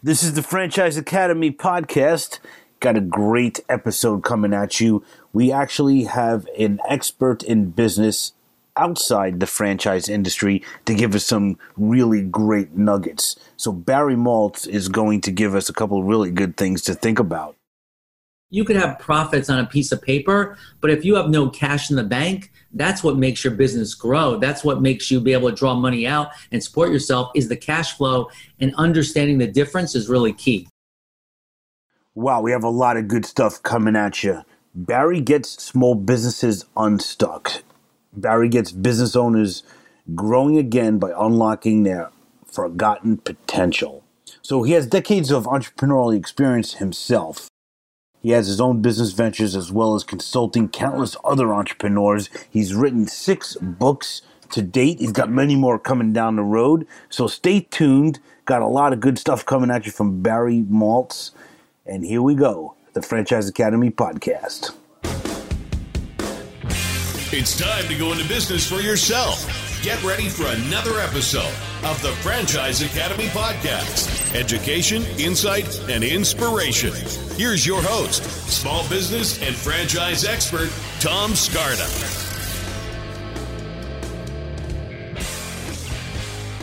This is the Franchise Academy podcast. Got a great episode coming at you. We actually have an expert in business outside the franchise industry to give us some really great nuggets. So, Barry Moltz is going to give us a couple really good things to think about. You could have profits on a piece of paper, but if you have no cash in the bank, that's what makes your business grow. That's what makes you be able to draw money out and support yourself is the cash flow and understanding the difference is really key. Wow, we have a lot of good stuff coming at you. Barry gets small businesses unstuck. Barry gets business owners growing again by unlocking their forgotten potential. So he has decades of entrepreneurial experience himself. He has his own business ventures as well as consulting countless other entrepreneurs. He's written six books to date. He's got many more coming down the road. So stay tuned. Got a lot of good stuff coming at you from Barry Moltz. And here we go the Franchise Academy podcast. It's time to go into business for yourself. Get ready for another episode of the Franchise Academy podcast education, insight, and inspiration. Here's your host, small business and franchise expert, Tom Scarda.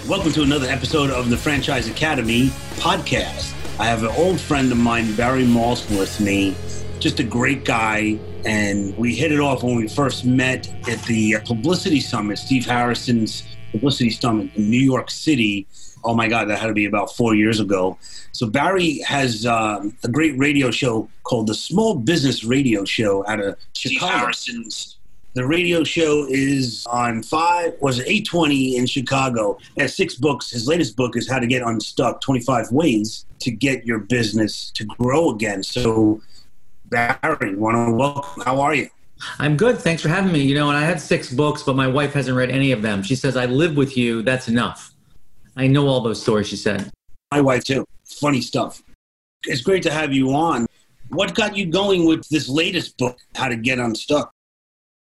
Welcome to another episode of the Franchise Academy podcast. I have an old friend of mine, Barry Moltz, with me. Just a great guy. And we hit it off when we first met at the Publicity Summit, Steve Harrison's Publicity Summit in New York City. Oh my God, that had to be about four years ago. So Barry has um, a great radio show called the Small Business Radio Show out of Chicago. Harrison's. The radio show is on five was it eight twenty in Chicago. Has six books. His latest book is How to Get Unstuck: Twenty Five Ways to Get Your Business to Grow Again. So, Barry, want to welcome? How are you? I'm good. Thanks for having me. You know, and I had six books, but my wife hasn't read any of them. She says, I live with you. That's enough. I know all those stories, she said. My wife, too. Funny stuff. It's great to have you on. What got you going with this latest book, How to Get Unstuck?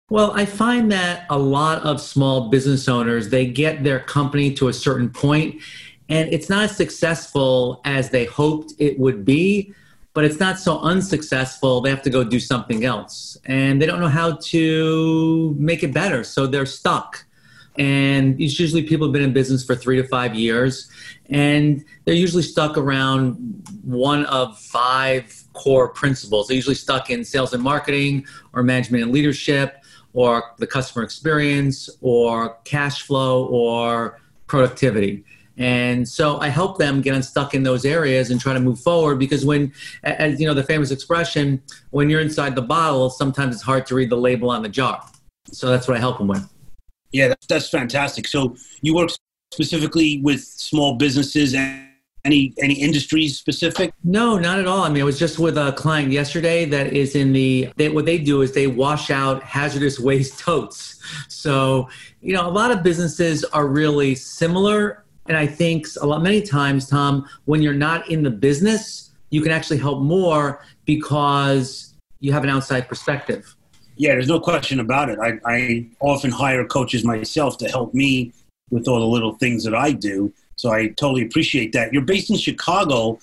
Well, I find that a lot of small business owners, they get their company to a certain point and it's not as successful as they hoped it would be but it's not so unsuccessful they have to go do something else. And they don't know how to make it better so they're stuck. And it's usually people have been in business for three to five years and they're usually stuck around one of five core principles. They're usually stuck in sales and marketing or management and leadership or the customer experience or cash flow or productivity and so I help them get unstuck in those areas and try to move forward because when, as you know, the famous expression, when you're inside the bottle, sometimes it's hard to read the label on the jar. So that's what I help them with. Yeah, that's, that's fantastic. So you work specifically with small businesses and any any industries specific? No, not at all. I mean, I was just with a client yesterday that is in the. They, what they do is they wash out hazardous waste totes. So you know, a lot of businesses are really similar and I think a lot, many times, Tom, when you're not in the business, you can actually help more because you have an outside perspective. Yeah, there's no question about it. I, I often hire coaches myself to help me with all the little things that I do. So I totally appreciate that. You're based in Chicago,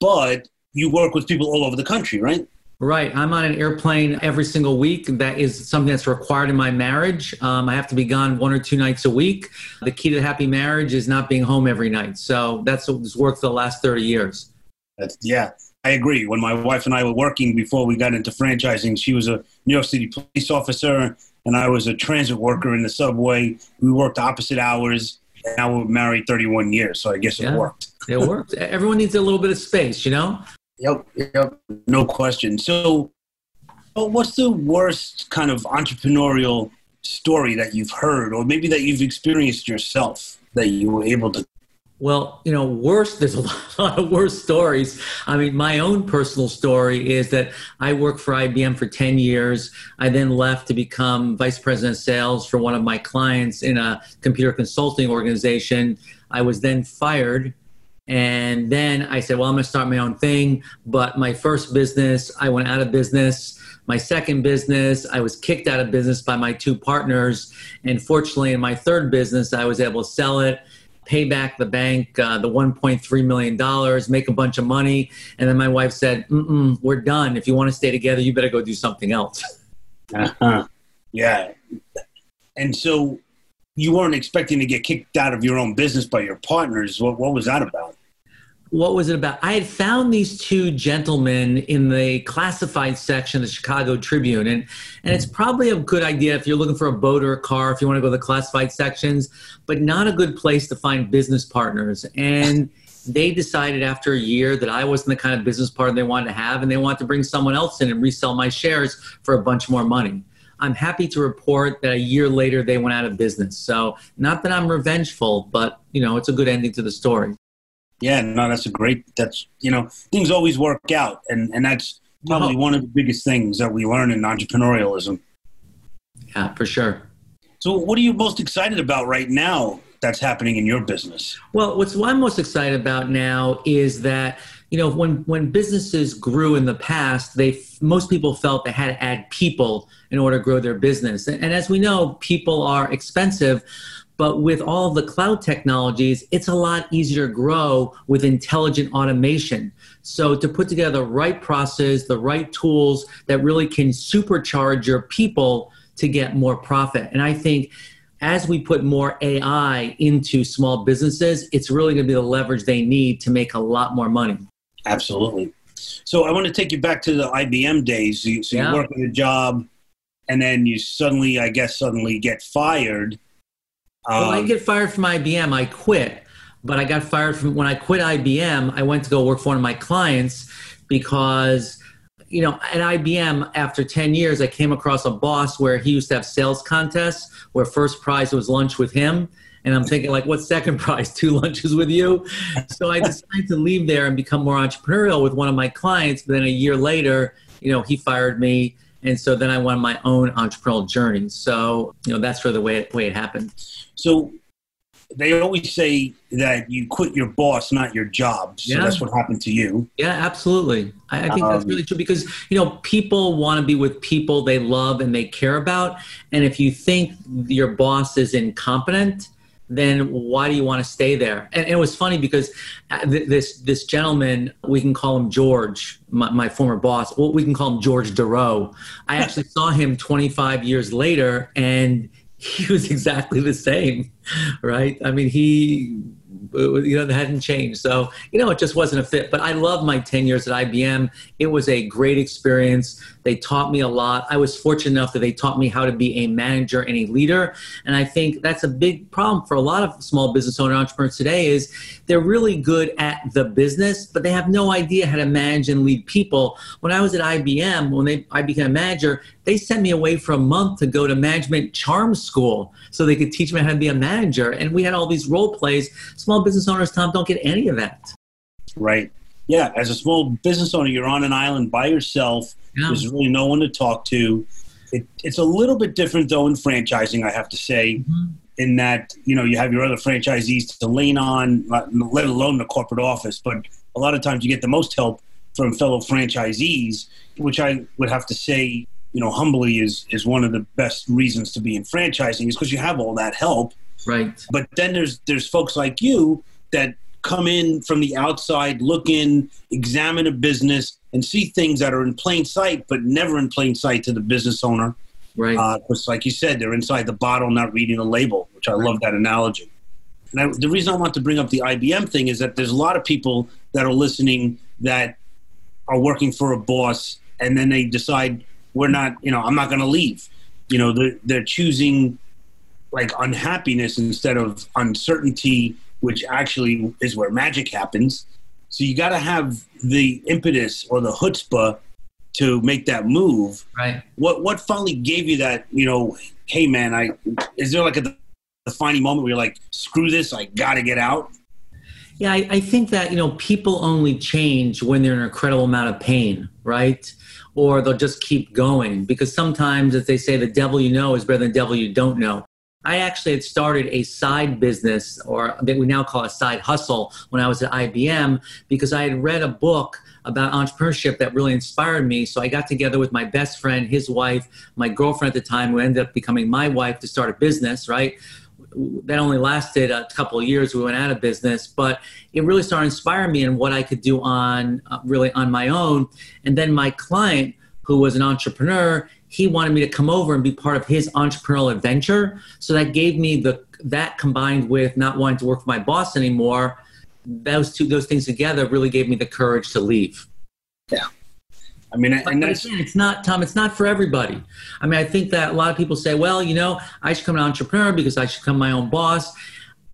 but you work with people all over the country, right? Right. I'm on an airplane every single week. That is something that's required in my marriage. Um, I have to be gone one or two nights a week. The key to happy marriage is not being home every night. So that's what's worked for the last 30 years. That's, yeah, I agree. When my wife and I were working before we got into franchising, she was a New York City police officer and I was a transit worker in the subway. We worked opposite hours. And now we're married 31 years. So I guess it yeah, worked. it worked. Everyone needs a little bit of space, you know? Yep, yep, no question. So, what's the worst kind of entrepreneurial story that you've heard, or maybe that you've experienced yourself that you were able to? Well, you know, worse, there's a lot of worse stories. I mean, my own personal story is that I worked for IBM for 10 years. I then left to become vice president of sales for one of my clients in a computer consulting organization. I was then fired and then I said, well, I'm going to start my own thing. But my first business, I went out of business. My second business, I was kicked out of business by my two partners. And fortunately, in my third business, I was able to sell it. pay back the bank uh, the 1.3 million dollars, make a bunch of money, and then my wife said, Mm-mm, "We're done. If you want to stay together, you better go do something else." Uh-huh. Yeah, and so you weren't expecting to get kicked out of your own business by your partners. What, what was that about? What was it about? I had found these two gentlemen in the classified section of the Chicago Tribune, and and it's probably a good idea if you're looking for a boat or a car, if you want to go to the classified sections, but not a good place to find business partners. And they decided after a year that I wasn't the kind of business partner they wanted to have, and they wanted to bring someone else in and resell my shares for a bunch more money. I'm happy to report that a year later they went out of business. So not that I'm revengeful, but you know it's a good ending to the story. Yeah, no, that's a great. That's you know, things always work out, and and that's probably one of the biggest things that we learn in entrepreneurialism. Yeah, for sure. So, what are you most excited about right now that's happening in your business? Well, what's what I'm most excited about now is that you know when when businesses grew in the past, they most people felt they had to add people in order to grow their business, and, and as we know, people are expensive. But with all the cloud technologies, it's a lot easier to grow with intelligent automation. So to put together the right process, the right tools that really can supercharge your people to get more profit. And I think as we put more AI into small businesses, it's really going to be the leverage they need to make a lot more money. Absolutely. So I want to take you back to the IBM days. So you, so yeah. you work at a job, and then you suddenly, I guess, suddenly get fired well, I um, get fired from IBM. I quit, but I got fired from when I quit IBM. I went to go work for one of my clients because, you know, at IBM after ten years, I came across a boss where he used to have sales contests where first prize was lunch with him. And I'm thinking, like, what's second prize? Two lunches with you? So I decided to leave there and become more entrepreneurial with one of my clients. But then a year later, you know, he fired me and so then I went on my own entrepreneurial journey. So you know that's sort of the way it, way it happened. So they always say that you quit your boss, not your job. So yeah. that's what happened to you. Yeah, absolutely. I, I think um, that's really true because you know people want to be with people they love and they care about, and if you think your boss is incompetent then why do you want to stay there? And, it was funny because uh, this this gentleman, we can call him George, my, my former boss. Well, we can call him George DeRoe. I actually saw him 25 years later, and he was exactly the same, right? I mean, he you know, that hadn't changed. So, you know, it just wasn't a fit. But I love my 10 years at IBM. It was a great experience. They taught me a lot. I was fortunate enough that they taught me how to be a manager and a leader. And I think that's a big problem for a lot of small business owner entrepreneurs today is they're really good at the business, but they have no idea how to manage and lead people. When I was at IBM, when they, I became a manager, they sent me away for a month to go to management charm school so they could teach me how to be a manager. And we had all these role plays. Small business owners, Tom, don't get any of that. Right. Yeah. As a small business owner, you're on an island by yourself. Yeah. There's really no one to talk to. It, it's a little bit different though in franchising, I have to say. Mm-hmm in that you know you have your other franchisees to lean on, let alone the corporate office. But a lot of times you get the most help from fellow franchisees, which I would have to say, you know, humbly is is one of the best reasons to be in franchising is because you have all that help. Right. But then there's there's folks like you that come in from the outside, look in, examine a business, and see things that are in plain sight, but never in plain sight to the business owner. Right. Because, uh, like you said, they're inside the bottle, not reading the label, which I right. love that analogy. And I, the reason I want to bring up the IBM thing is that there's a lot of people that are listening that are working for a boss, and then they decide we're not, you know, I'm not going to leave. You know, they're, they're choosing like unhappiness instead of uncertainty, which actually is where magic happens. So you got to have the impetus or the chutzpah to make that move. Right. What what finally gave you that? You know, hey man, I is there like a defining moment where you're like, screw this, I got to get out. Yeah, I, I, think that you know people only change when they're in an incredible amount of pain, right? Or they'll just keep going because sometimes, as they say, the devil you know is better than the devil you don't know. I actually had started a side business, or that we now call a side hustle, when I was at IBM because I had read a book about entrepreneurship that really inspired me. So I got together with my best friend, his wife, my girlfriend at the time, who ended up becoming my wife to start a business, right? That only lasted a couple of years. We went out of business, but it really started inspiring me in what I could do on uh, really on my own. And then my client, who was an entrepreneur, he wanted me to come over and be part of his entrepreneurial adventure. So that gave me the that combined with not wanting to work for my boss anymore. Those two those things together really gave me the courage to leave. Yeah. I mean, but, and that's, again, it's not Tom. It's not for everybody. I mean, I think that a lot of people say, "Well, you know, I should become an entrepreneur because I should become my own boss."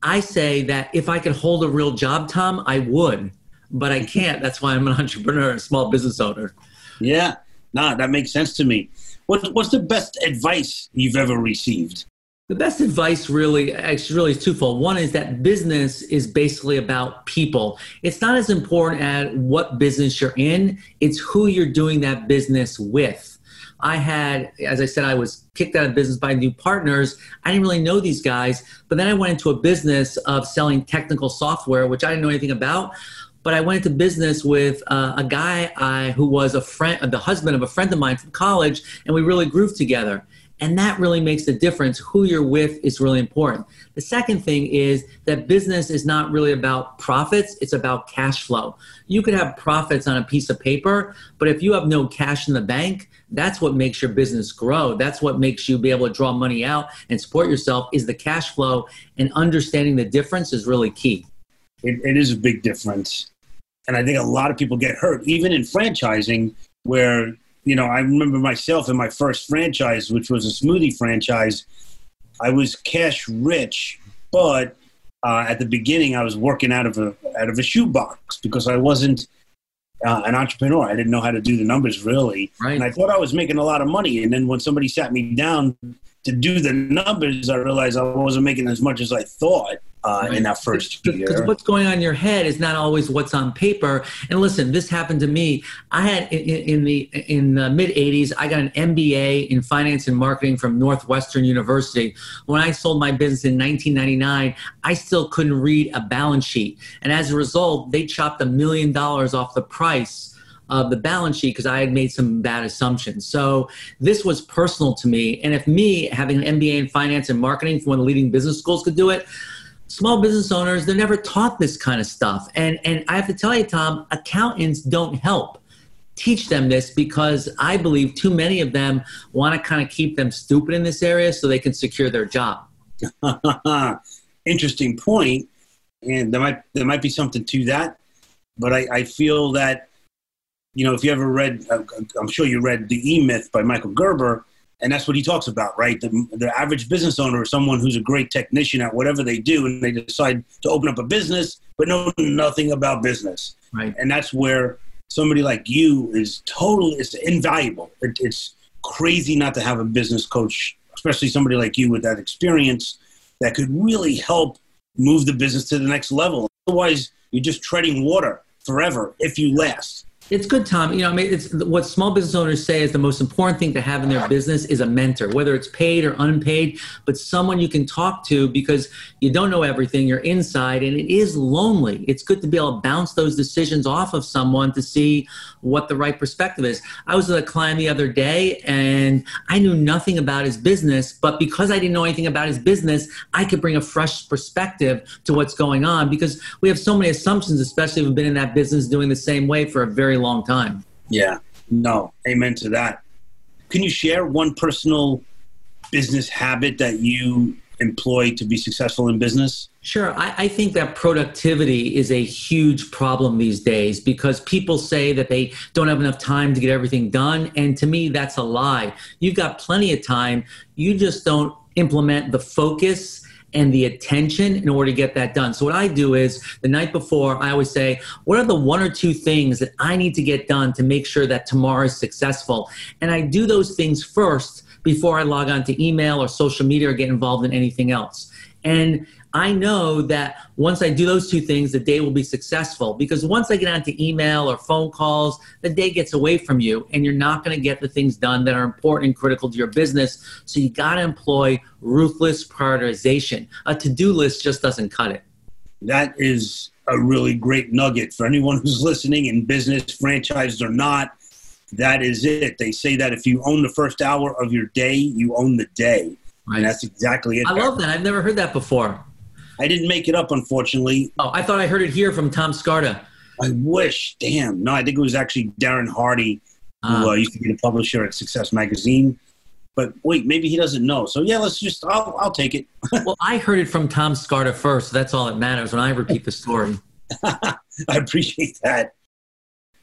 I say that if I could hold a real job, Tom, I would, but I can't. That's why I'm an entrepreneur, a small business owner. Yeah, no, that makes sense to me. What, what's the best advice you've ever received? The best advice really, actually, really is twofold. One is that business is basically about people. It's not as important at what business you're in; it's who you're doing that business with. I had, as I said, I was kicked out of business by new partners. I didn't really know these guys, but then I went into a business of selling technical software, which I didn't know anything about. But I went into business with uh, a guy I, who was a friend, the husband of a friend of mine from college, and we really grooved together. And that really makes the difference. Who you're with is really important. The second thing is that business is not really about profits, it's about cash flow. You could have profits on a piece of paper, but if you have no cash in the bank, that's what makes your business grow. That's what makes you be able to draw money out and support yourself is the cash flow and understanding the difference is really key. it, it is a big difference. And I think a lot of people get hurt, even in franchising, where you know, I remember myself in my first franchise, which was a smoothie franchise. I was cash rich, but uh, at the beginning, I was working out of a out of a shoebox because I wasn't uh, an entrepreneur. I didn't know how to do the numbers really, right. and I thought I was making a lot of money. And then when somebody sat me down to do the numbers, I realized I wasn't making as much as I thought uh, right. in that first year. Because what's going on in your head is not always what's on paper. And listen, this happened to me. I had in, in the in the mid '80s, I got an MBA in finance and marketing from Northwestern University. When I sold my business in 1999, I still couldn't read a balance sheet, and as a result, they chopped a million dollars off the price of the balance sheet because I had made some bad assumptions. So this was personal to me. And if me having an MBA in finance and marketing from one of the leading business schools could do it, small business owners they're never taught this kind of stuff. And and i have to tell you tom accountants don't help teach them this because i believe too many of them want to kind of keep them stupid in this area so they can secure their job. Interesting point and there might there might be something to that but i, I feel that you know if you ever read uh, i'm sure you read the e-myth by michael gerber and that's what he talks about, right? The, the average business owner is someone who's a great technician at whatever they do, and they decide to open up a business, but know nothing about business. Right. And that's where somebody like you is totally it's invaluable. It, it's crazy not to have a business coach, especially somebody like you with that experience that could really help move the business to the next level. Otherwise, you're just treading water forever if you last. It's good, Tom. You know, I mean, it's what small business owners say is the most important thing to have in their business is a mentor, whether it's paid or unpaid, but someone you can talk to because you don't know everything. You're inside, and it is lonely. It's good to be able to bounce those decisions off of someone to see what the right perspective is. I was with a client the other day, and I knew nothing about his business, but because I didn't know anything about his business, I could bring a fresh perspective to what's going on because we have so many assumptions, especially if we've been in that business doing the same way for a very long time. Yeah, no, amen to that. Can you share one personal business habit that you employ to be successful in business? Sure. I, I, think that productivity is a huge problem these days because people say that they don't have enough time to get everything done. And to me, that's a lie. You've got plenty of time. You just don't implement the focus and the attention in order to get that done. So what I do is the night before, I always say, what are the one or two things that I need to get done to make sure that tomorrow is successful? And I do those things first before I log on to email or social media or get involved in anything else. And I know that once I do those two things, the day will be successful because once I get onto email or phone calls, the day gets away from you and you're not going to get the things done that are important and critical to your business. So you got to employ ruthless prioritization. A to do list just doesn't cut it. That is a really great nugget for anyone who's listening in business, franchised or not. That is it. They say that if you own the first hour of your day, you own the day. Right. And that's exactly it. I love that. I've never heard that before. I didn't make it up, unfortunately. Oh, I thought I heard it here from Tom Scarda. I wish. Damn. No, I think it was actually Darren Hardy, who uh, uh, used to be the publisher at Success Magazine. But wait, maybe he doesn't know. So yeah, let's just. I'll, I'll take it. well, I heard it from Tom Scarda first. So that's all that matters when I repeat the story. I appreciate that.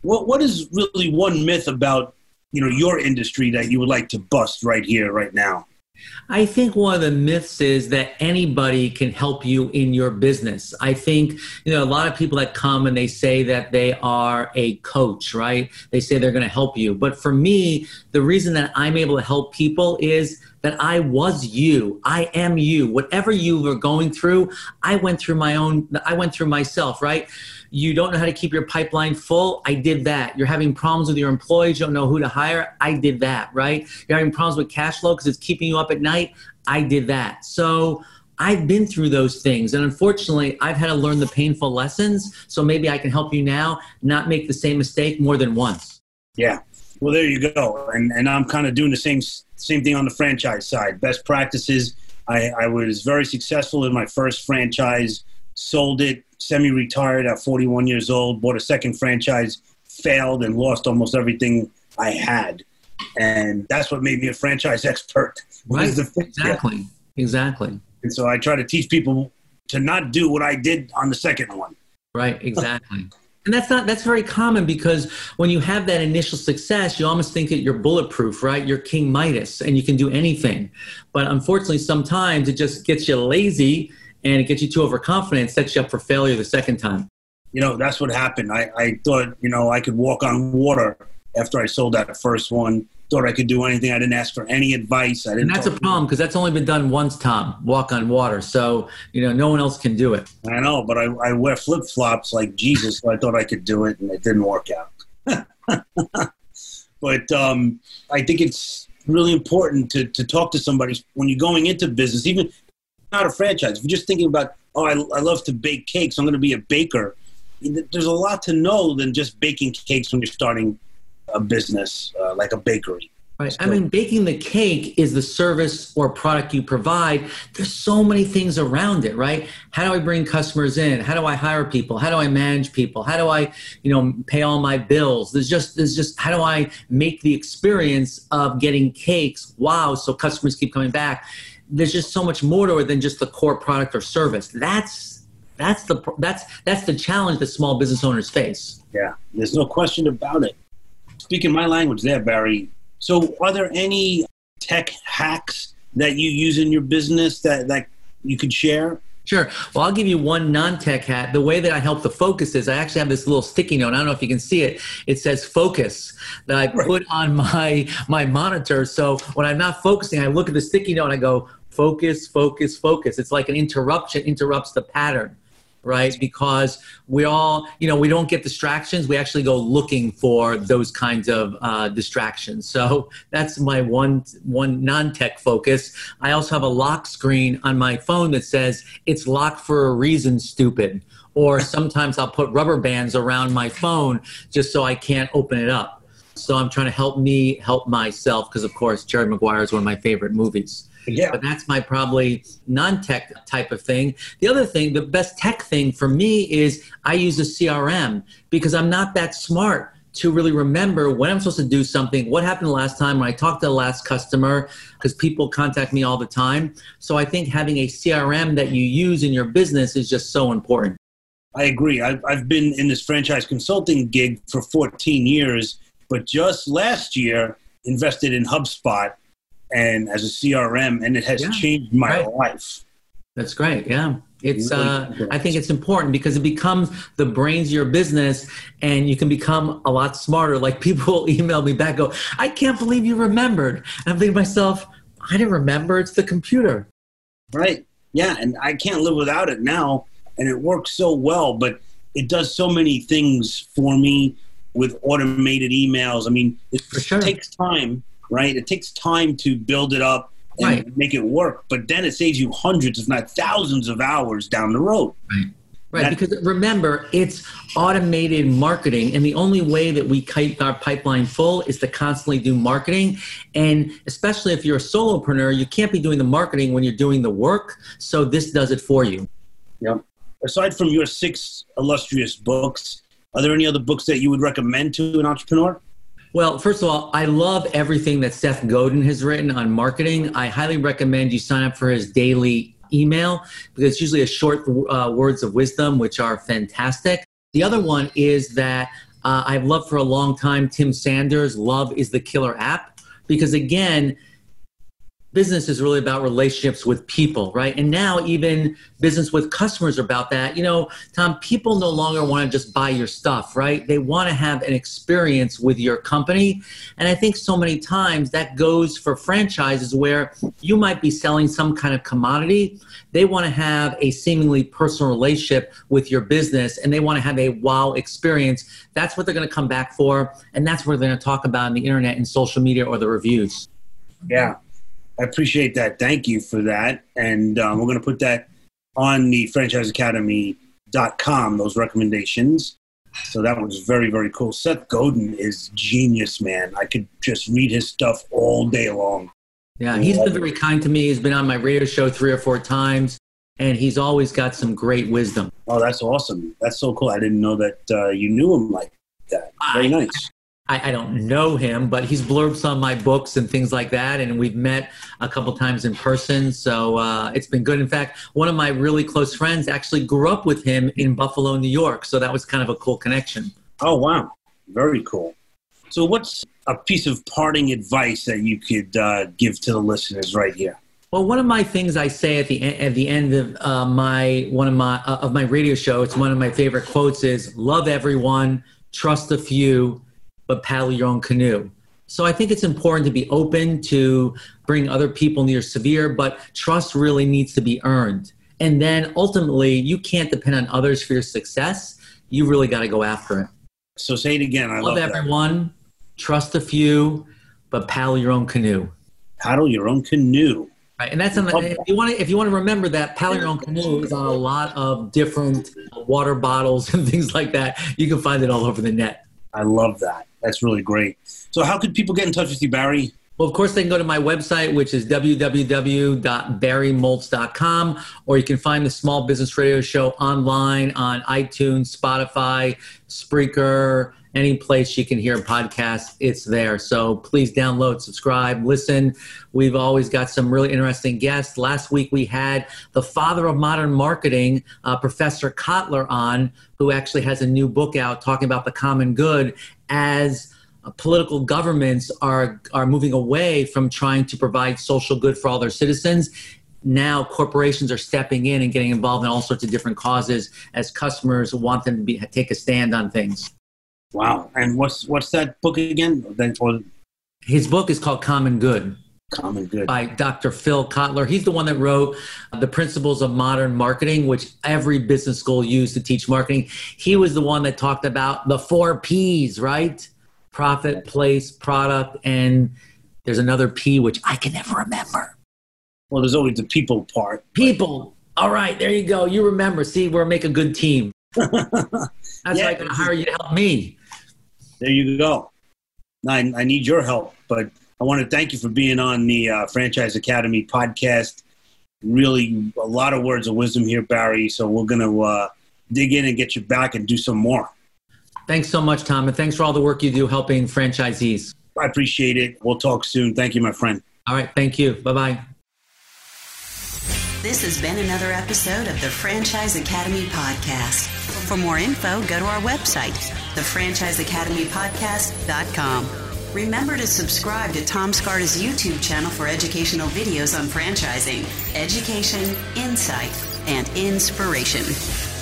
What What is really one myth about you know your industry that you would like to bust right here, right now? I think one of the myths is that anybody can help you in your business. I think, you know, a lot of people that come and they say that they are a coach, right? They say they're going to help you. But for me, the reason that I'm able to help people is that I was you. I am you. Whatever you were going through, I went through my own, I went through myself, right? You don't know how to keep your pipeline full. I did that. You're having problems with your employees. You don't know who to hire. I did that, right? You're having problems with cash flow because it's keeping you up at night. I did that. So, I've been through those things. And unfortunately, I've had to learn the painful lessons. So maybe I can help you now not make the same mistake more than once. Yeah. Well, there you go. And, and I'm kind of doing the same same thing on the franchise side. Best practices. I, I was very successful in my first franchise, sold it, semi retired at 41 years old, bought a second franchise, failed, and lost almost everything I had. And that's what made me a franchise expert. Right. exactly. Exactly. And so I try to teach people to not do what I did on the second one. Right. Exactly. And that's not that's very common because when you have that initial success, you almost think that you're bulletproof, right? You're King Midas and you can do anything. But unfortunately, sometimes it just gets you lazy and it gets you too overconfident, sets you up for failure the second time. You know, that's what happened. I, I thought, you know, I could walk on water after I sold that first one thought I could do anything. I didn't ask for any advice. I didn't. And that's a problem because that's only been done once, Tom. Walk on water. So you know, no one else can do it. I know, but I, I wear flip flops like Jesus, so I thought I could do it, and it didn't work out. but um, I think it's really important to to talk to somebody when you're going into business, even not a franchise. If you're just thinking about, oh, I, I love to bake cakes, I'm going to be a baker. There's a lot to know than just baking cakes when you're starting a business uh, like a bakery. Right. So, I mean, baking the cake is the service or product you provide. There's so many things around it, right? How do I bring customers in? How do I hire people? How do I manage people? How do I, you know, pay all my bills? There's just, there's just, how do I make the experience of getting cakes wow, so customers keep coming back? There's just so much more to it than just the core product or service. That's that's the that's that's the challenge that small business owners face. Yeah, there's no question about it speaking my language there, Barry. So, are there any tech hacks that you use in your business that, that you could share? Sure. Well, I'll give you one non-tech hat. The way that I help the focus is I actually have this little sticky note. I don't know if you can see it. It says focus that I put on my my monitor. So when I'm not focusing, I look at the sticky note and I go focus, focus, focus. It's like an interruption interrupts the pattern right? Because we all, you know, we don't get distractions. We actually go looking for those kinds of uh, distractions. So that's my one one non-tech focus. I also have a lock screen on my phone that says it's locked for a reason, stupid. Or sometimes I'll put rubber bands around my phone just so I can't open it up. So I'm trying to help me help myself because, of course, Jerry Maguire is one of my favorite movies. Yeah. But that's my probably non tech type of thing. The other thing, the best tech thing for me is I use a CRM because I'm not that smart to really remember when I'm supposed to do something, what happened the last time when I talked to the last customer, because people contact me all the time. So I think having a CRM that you use in your business is just so important. I agree. I've, I've been in this franchise consulting gig for 14 years, but just last year invested in HubSpot and as a CRM, and it has yeah, changed my right. life. That's great. Yeah. It's uh, I think it's important because it becomes the brains of your business and you can become a lot smarter. Like people email me back, go, I can't believe you remembered. And I'm thinking to myself, I didn't remember, it's the computer. Right. Yeah, and I can't live without it now. And it works so well, but it does so many things for me with automated emails. I mean, it sure. takes time right? It takes time to build it up and right. make it work, but then it saves you hundreds, if not thousands, of hours down the road. Right. Right, because remember, it's automated marketing, and the only way that we keep our pipeline full is to constantly do marketing. And especially if you're a solopreneur, you can't be doing the marketing when you're doing the work. So this does it for you. Yep. Aside from your six illustrious books, are there any other books that you would recommend to an entrepreneur? Well, first of all, I love everything that Seth Godin has written on marketing. I highly recommend you sign up for his daily email because it's usually a short uh, words of wisdom, which are fantastic. The other one is that uh, I've loved for a long time Tim Sanders, Love is the Killer app, because again, business is really about relationships with people, right? And now even business with customers are about that. You know, Tom, people no longer want to just buy your stuff, right? They want to have an experience with your company. And I think so many times that goes for franchises where you might be selling some kind of commodity. They want to have a seemingly personal relationship with your business and they want to have a wow experience. That's what they're going to come back for. And that's what they're going to talk about on the internet and social media or the reviews. Yeah, I appreciate that. Thank you for that. And um, we're going to put that on the franchiseacademy.com, those recommendations. So that was very, very cool. Seth Godin is genius, man. I could just read his stuff all day long. Yeah, he's been very kind to me. He's been on my radio show three or four times, and he's always got some great wisdom. Oh, that's awesome. That's so cool. I didn't know that uh, you knew him like that. Very nice. I, I don't know him, but he's blurbed some of my books and things like that, and we've met a couple times in person. So uh, it's been good. In fact, one of my really close friends actually grew up with him in Buffalo, New York. So that was kind of a cool connection. Oh, wow. Very cool. So, what's a piece of parting advice that you could uh, give to the listeners right here? Well, one of my things I say at the en- at the end of uh, my one of my uh, of my radio show, it's one of my favorite quotes is "Love everyone, trust a few, but paddle your own canoe." So I think it's important to be open to bring other people near severe, but trust really needs to be earned. And then ultimately, you can't depend on others for your success. You really got to go after it. So, say it again. I Love love that. everyone, trust a few, but paddle your own canoe. Paddle your own canoe. Right, and that's on the, if you want to if you want to remember that paddle your own canoe is on a lot of different water bottles and things like that. You can find it all over the net. I love that. That's really great. So, how could people get in touch with you, Barry? Well, of course, they can go to my website, which is www.barrymoltz.com, or you can find the Small Business Radio Show online on iTunes, Spotify, Spreaker, any place you can hear a podcast, it's there. So please download, subscribe, listen. We've always got some really interesting guests. Last week we had the father of modern marketing, uh, Professor Kotler, on, who actually has a new book out talking about the common good as uh, political governments are are moving away from trying to provide social good for all their citizens now corporations are stepping in and getting involved in all sorts of different causes as customers want them to be, take a stand on things Wow. And what's what's that book again? Then for his book is called common good common good. by dr phil kotler he's the one that wrote the principles of modern marketing which every business school used to teach marketing he was the one that talked about the four p's right profit place product and there's another p which i can never remember Well, there's always the people part. people all right there you go you remember see we're making a good team that's Yeah. why I can hire you to help me There you go. I, I need your help, but I want to thank you for being on the uh, Franchise Academy podcast. Really, a lot of words of wisdom here, Barry. So we're going to uh, dig in and get you back and do some more. thanks so much tom and thanks for all the work you do helping franchisees I appreciate it. We'll talk soon. Thank you, my friend. all right thank you bye-bye This has been another episode of the Franchise Academy Podcast. For more info, go to our website, thefranchiseacademypodcast.com. Remember to subscribe to Tom Scarda's YouTube channel for educational videos on franchising, education, insight, and inspiration.